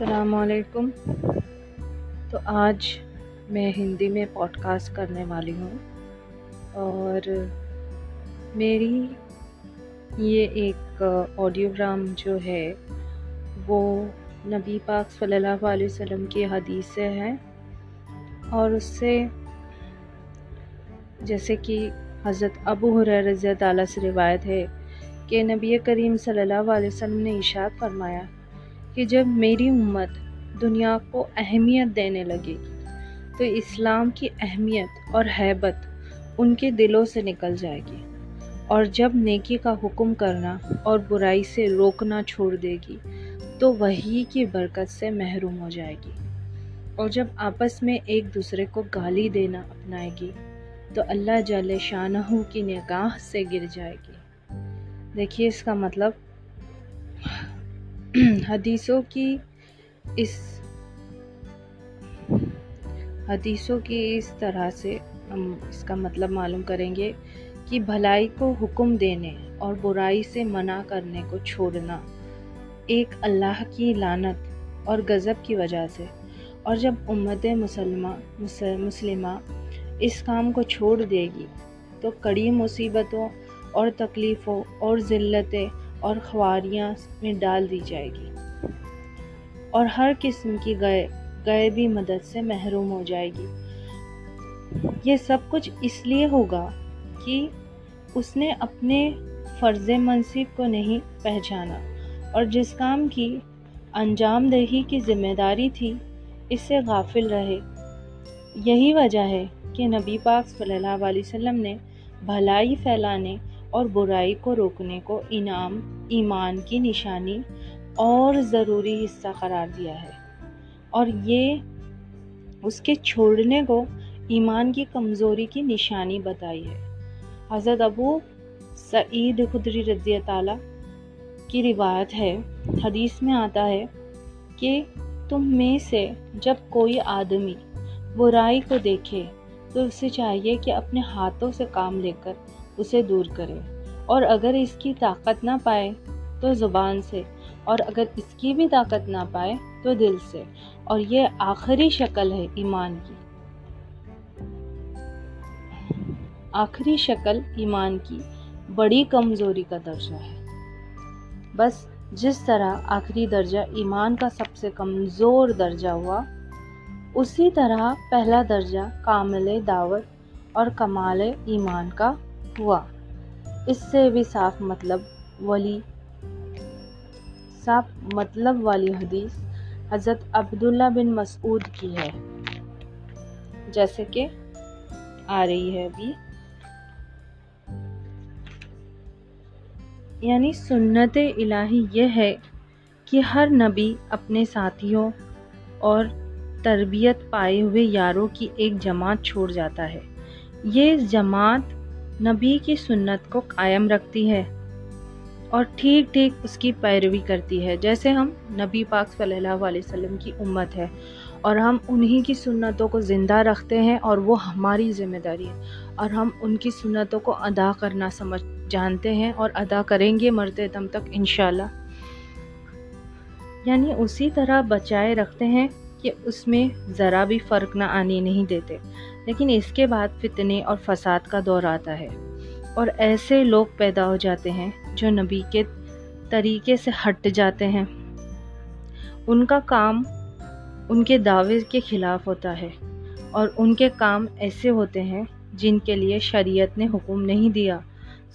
السلام علیکم۔ تو آج میں ہندی میں پوڈ کاسٹ کرنے والی ہوں۔ اور میری یہ ایک آڈیوگرام جو ہے، وہ نبی پاک صلی اللہ علیہ وسلم کی حدیث سے ہے۔ اور اس سے جیسے کہ حضرت ابو حریر رضی تعالیٰ سے روایت ہے کہ نبی کریم صلی اللہ علیہ وسلم نے اشاد فرمایا کہ جب میری امت دنیا کو اہمیت دینے لگے گی تو اسلام کی اہمیت اور حیبت ان کے دلوں سے نکل جائے گی اور جب نیکی کا حکم کرنا اور برائی سے روکنا چھوڑ دے گی تو وہی کی برکت سے محروم ہو جائے گی اور جب آپس میں ایک دوسرے کو گالی دینا اپنائے گی تو اللہ جل شاہ کی نگاہ سے گر جائے گی۔ دیکھیے اس کا مطلب حدیثوں کی اس حدیثوں کی اس طرح سے ہم اس کا مطلب معلوم کریں گے کہ بھلائی کو حکم دینے اور برائی سے منع کرنے کو چھوڑنا ایک اللہ کی لانت اور غضب کی وجہ سے۔ اور جب امت مسلمہ مسلمہ اس کام کو چھوڑ دے گی تو کڑی مصیبتوں اور تکلیفوں اور ذلتیں اور خواریاں میں ڈال دی جائے گی۔ اور ہر قسم کی گئے گئے بھی مدد سے محروم ہو جائے گی۔ یہ سب کچھ اس لیے ہوگا کہ اس نے اپنے فرض منصب کو نہیں پہچانا اور جس کام کی انجام دہی کی ذمہ داری تھی اس سے غافل رہے۔ یہی وجہ ہے کہ نبی پاک صلی اللہ علیہ وسلم نے بھلائی پھیلانے اور برائی کو روکنے کو انعام، ایمان کی نشانی اور ضروری حصہ قرار دیا ہے۔ اور یہ اس کے چھوڑنے کو ایمان کی کمزوری کی نشانی بتائی ہے۔ حضرت ابو سعید خدری رضی تعالیٰ کی روایت ہے، حدیث میں آتا ہے کہ تم میں سے جب کوئی آدمی برائی کو دیکھے تو اسے چاہیے کہ اپنے ہاتھوں سے کام لے کر اسے دور کرے اور اگر اس کی طاقت نہ پائے تو زبان سے، اور اگر اس کی بھی طاقت نہ پائے تو دل سے۔ اور یہ آخری شکل ہے ایمان کی۔ آخری شکل ایمان کی۔ بڑی کمزوری کا درجہ ہے۔ بس جس طرح آخری درجہ ایمان کا سب سے کمزور درجہ ہوا، اسی طرح پہلا درجہ کامل دعوت اور کمال ایمان کا ہوا۔ اس سے بھی صاف مطلب ولی صاف مطلب والی حدیث حضرت عبداللہ بن مسعود کی ہے۔ جیسے کہ آ رہی ہے ابھی۔ یعنی سنت الہی یہ ہے کہ ہر نبی اپنے ساتھیوں اور تربیت پائے ہوئے یاروں کی ایک جماعت چھوڑ جاتا ہے۔ یہ جماعت نبی کی سنت کو قائم رکھتی ہے اور ٹھیک ٹھیک اس کی پیروی کرتی ہے، جیسے ہم نبی پاک صلی اللہ علیہ وسلم کی امت ہے۔ اور ہم انہی کی سنتوں کو زندہ رکھتے ہیں اور وہ ہماری ذمہ داری ہے۔ اور ہم ان کی سنتوں کو ادا کرنا سمجھ، جانتے ہیں اور ادا کریں گے مرتے دم تک انشاءاللہ۔ یعنی اسی طرح بچائے رکھتے ہیں کہ اس میں ذرا بھی فرق نہ آنے نہیں دیتے۔ لیکن اس کے بعد فتنے اور فساد کا دور آتا ہے۔ اور ایسے لوگ پیدا ہو جاتے ہیں جو نبی کے طریقے سے ہٹ جاتے ہیں۔ ان کا کام ان کے دعوے کے خلاف ہوتا ہے اور ان کے کام ایسے ہوتے ہیں جن کے لیے شریعت نے حکم نہیں دیا۔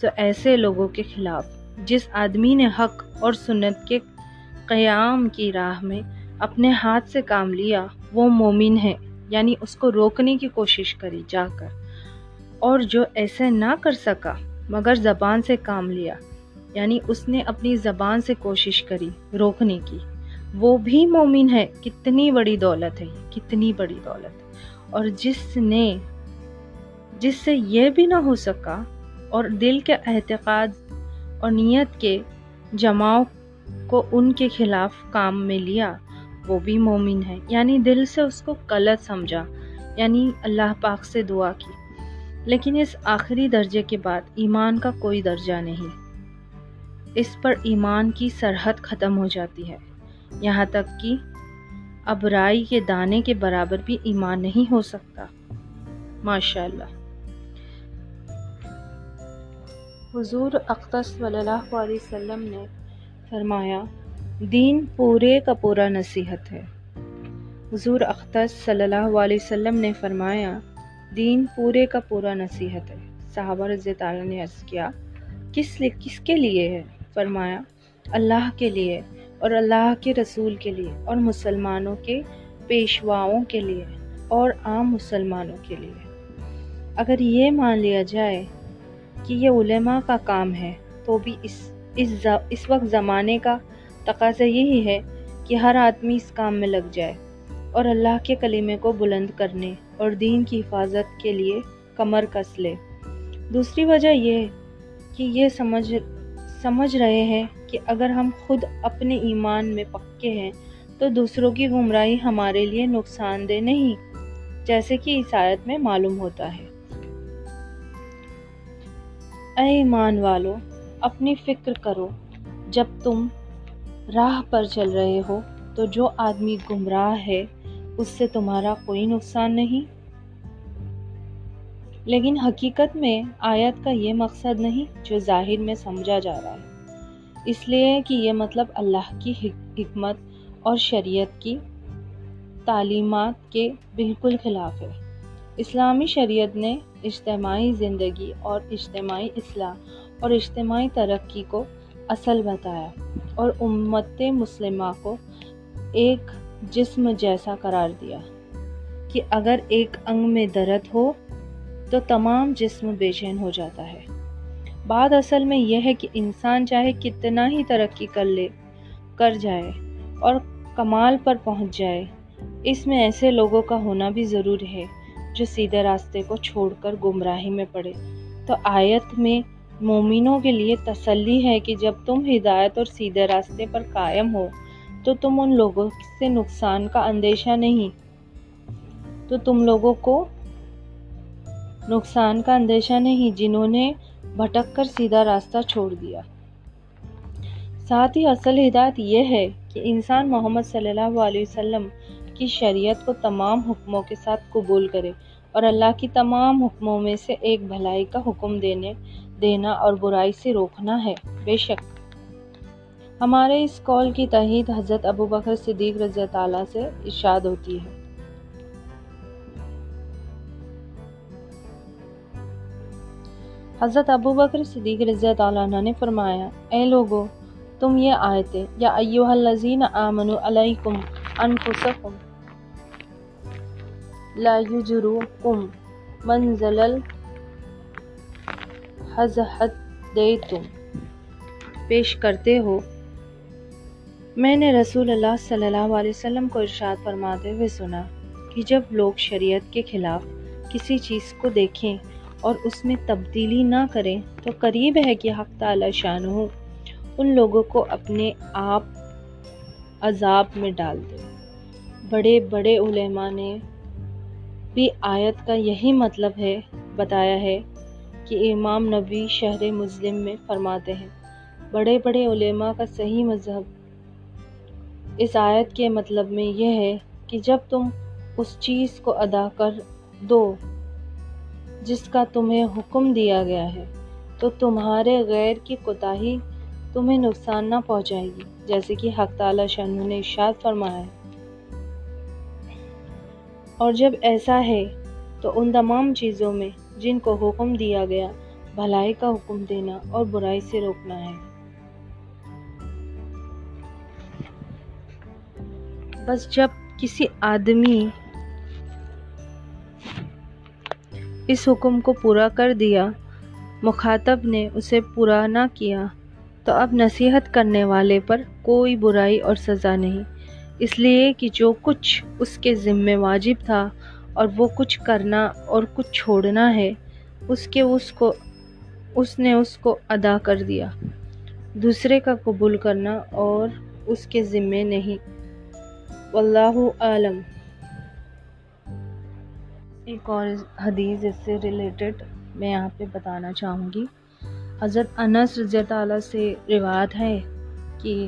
سو ایسے لوگوں کے خلاف جس آدمی نے حق اور سنت کے قیام کی راہ میں اپنے ہاتھ سے کام لیا، وہ مومن ہے یعنی اس کو روکنے کی کوشش کری جا کر۔ اور جو ایسے نہ کر سکا، مگر زبان سے کام لیا یعنی اس نے اپنی زبان سے کوشش کری روکنے کی۔ وہ بھی مومن ہے، کتنی بڑی دولت ہے، کتنی بڑی دولت۔ اور جس نے، جس سے یہ بھی نہ ہو سکا، اور دل کے اعتقاد اور نیت کے جماؤ کو ان کے خلاف کام میں لیا وہ بھی مومن ہے یعنی دل سے اس کو غلط سمجھا۔ یعنی اللہ پاک سے دعا کی۔ لیکن اس آخری درجے کے بعد ایمان کا کوئی درجہ نہیں۔ اس پر ایمان کی سرحد ختم ہو جاتی ہے۔ یہاں تک کہ ابرائی کے دانے کے برابر بھی ایمان نہیں ہو سکتا۔ ماشاء اللہ حضور اقتص صلی اللہ علیہ وسلم نے فرمایا دین پورے کا پورا نصیحت ہے۔ حضور اختص صلی اللہ علیہ وسلم نے فرمایا، دین پورے کا پورا نصیحت ہے۔ صحابہ رضی تعالیٰ نے عرض کیا، کس لیے کس کے لیے ہے؟ فرمایا، اللہ کے لیے اور اللہ کے رسول کے لیے اور مسلمانوں کے پیشواؤں کے لیے اور عام مسلمانوں کے لیے اگر یہ مان لیا جائے کہ یہ علماء کا کام ہے، تو بھی اس اس اس وقت زمانے کا تقاضا یہی ہے کہ ہر آدمی اس کام میں لگ جائے اور اللہ کے کلمے کو بلند کرنے اور دین کی حفاظت کے لیے کمر کس لے۔ دوسری وجہ یہ کہ یہ سمجھ سمجھ رہے ہیں کہ اگر ہم خود اپنے ایمان میں پکے ہیں تو دوسروں کی گمراہی ہمارے لیے نقصان دہ نہیں، جیسے کہ عیسائیت میں معلوم ہوتا ہے۔ اے ایمان والو، اپنی فکر کرو، جب تم راہ پر چل رہے ہو تو جو آدمی گمراہ ہے، اس سے تمہارا کوئی نقصان نہیں۔ لیکن حقیقت میں آیت کا یہ مقصد نہیں جو ظاہر میں سمجھا جا رہا ہے۔ اس لیے کہ یہ مطلب اللہ کی حکمت اور شریعت کی تعلیمات کے بالکل خلاف ہے۔ اسلامی شریعت نے اجتماعی زندگی اور اجتماعی اصلاح اور اجتماعی ترقی کو اصل بتایا۔ اور امت مسلمہ کو ایک جسم جیسا قرار دیا کہ اگر ایک انگ میں درد ہو تو تمام جسم بے چین ہو جاتا ہے۔ بات اصل میں یہ ہے کہ انسان چاہے کتنا ہی ترقی کر لے، کر جائے اور کمال پر پہنچ جائے، اس میں ایسے لوگوں کا ہونا بھی ضروری ہے جو سیدھے راستے کو چھوڑ کر گمراہی میں پڑے۔ تو آیت میں مومنوں کے لیے تسلی ہے کہ جب تم ہدایت اور سیدھے راستے پر قائم ہو، تو تم ان لوگوں سے نقصان کا اندیشہ نہیں۔ تو تم لوگوں کو نقصان کا اندیشہ نہیں، جنہوں نے بھٹک کر سیدھا راستہ چھوڑ دیا۔ ساتھ ہی اصل ہدایت یہ ہے کہ انسان محمد صلی اللہ علیہ وسلم کی شریعت کو تمام حکموں کے ساتھ قبول کرے اور اللہ کی تمام حکموں میں سے ایک بھلائی کا حکم دینے دینا اور برائی سے روکنا ہے، بے شک۔ ہمارے اس کال کی تحید حضرت ابو بکر صدیق رضی تعالیٰ سے ارشاد ہوتی ہے۔ حضرت ابو بکر صدیق رضی تعالیٰ عنہ نے فرمایا، اے لوگو، تم یہ آیتیں، یا ایوہ الذین آمنوا علیکم انفسکم، لا یجروکم منزل حضحت دے تم پیش کرتے ہو۔ میں نے رسول اللہ صلی اللہ علیہ وسلم کو ارشاد فرماتے ہوئے سنا کہ جب لوگ شریعت کے خلاف کسی چیز کو دیکھیں اور اس میں تبدیلی نہ کریں تو قریب ہے کہ حق تعالی شان ہو۔ ان لوگوں کو اپنے آپ عذاب میں ڈال دے بڑے بڑے علماء نے بھی آیت کا یہی مطلب ہے، بتایا ہے کہ امام نبی شہر مسلم میں فرماتے ہیں۔ بڑے بڑے علماء کا صحیح مذہب۔ اس آیت کے مطلب میں یہ ہے کہ جب تم اس چیز کو ادا کر دو جس کا تمہیں حکم دیا گیا ہے، تو تمہارے غیر کی کوتاہی تمہیں نقصان نہ پہنچائے گی، جیسے کہ حق تعالی شنو نے ارشاد فرمایا۔ ہے اور جب ایسا ہے، تو ان تمام چیزوں میں جن کو حکم دیا گیا، بھلائی کا حکم دینا اور برائی سے روکنا ہے۔ بس جب کسی آدمی اس حکم کو پورا کر دیا، مخاطب نے اسے پورا نہ کیا، تو اب نصیحت کرنے والے پر کوئی برائی اور سزا نہیں۔ اس لیے کہ جو کچھ اس کے ذمے واجب تھا اور وہ کچھ کرنا اور کچھ چھوڑنا ہے، اس کے اس کو، اس نے اس کو ادا کر دیا۔ دوسرے کا قبول کرنا اور اس کے ذمے نہیں۔ واللہ عالم۔ ایک اور حدیث اس سے ریلیٹڈ میں یہاں پہ بتانا چاہوں گی۔ حضرت انس رضی تعالیٰ سے روایت ہے کہ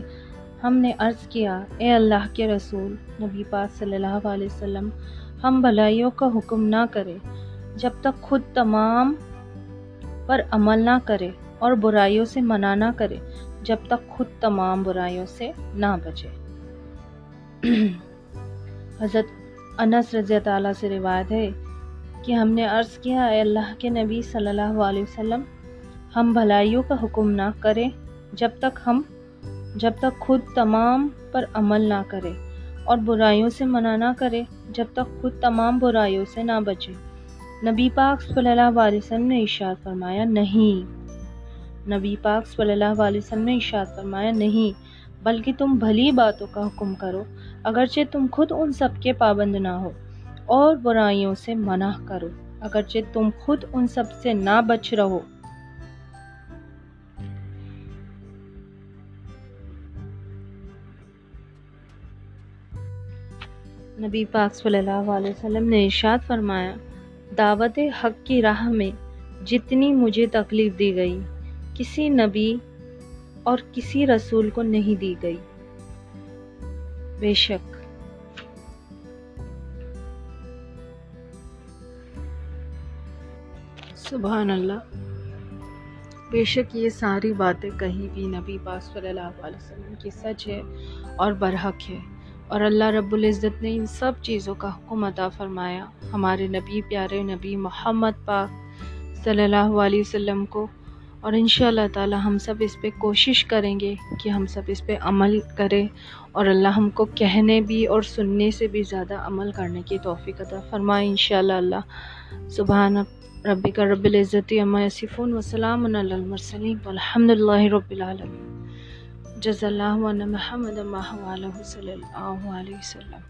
ہم نے عرض کیا، اے اللہ کے رسول، نبی پاک صلی اللہ علیہ وسلم ہم بھلائیوں کا حکم نہ کرے جب تک خود تمام پر عمل نہ کرے اور برائیوں سے منع نہ کرے جب تک خود تمام برائیوں سے نہ بچے حضرت انس رضی تعالیٰ سے روایت ہے کہ ہم نے عرض کیا، اے اللہ کے نبی صلی اللہ علیہ وسلم، ہم بھلائیوں کا حکم نہ کریں جب تک ہم، جب تک خود تمام پر عمل نہ کرے اور برائیوں سے منع نہ کرے جب تک خود تمام برائیوں سے نہ بچے۔ نبی پاک صلی اللہ علیہ وسلم نے اشاد فرمایا، نہیں۔ نبی پاک صلی اللہ علیہ وسلم نے اشاد فرمایا، نہیں، بلکہ تم بھلی باتوں کا حکم کرو، اگرچہ تم خود ان سب کے پابند نہ ہو، اور برائیوں سے منع کرو، اگرچہ تم خود ان سب سے نہ بچ رہو۔ نبی پاک صلی اللہ علیہ وسلم نے ارشاد فرمایا، دعوت حق کی راہ میں جتنی مجھے تکلیف دی گئی، کسی نبی اور کسی رسول کو نہیں دی گئی۔ بے شک۔ سبحان اللہ۔ بے شک یہ ساری باتیں کہیں بھی نبی پاک صلی اللہ علیہ وسلم کی سچ ہے اور برحق ہے۔ اور اللہ رب العزت نے ان سب چیزوں کا حکم عطا فرمایا۔ ہمارے نبی، پیارے نبی محمد پاک صلی اللہ علیہ وسلم کو، اور ان شاء اللہ تعالی ہم سب اس پہ کوشش کریں گے کہ ہم سب اس پہ عمل کریں، اور اللہ ہم کو کہنے بھی اور سننے سے بھی زیادہ عمل کرنے کی توفیق عطا فرمائے ان شاء اللہ۔ اللہ سبحان ربی کا رب العزت عما یصفون، وسلام علی المرسلین والحمد للہ رب العالمین۔ جزا الله أن محمدا ما هو عليه صلى الله عليه وسلم.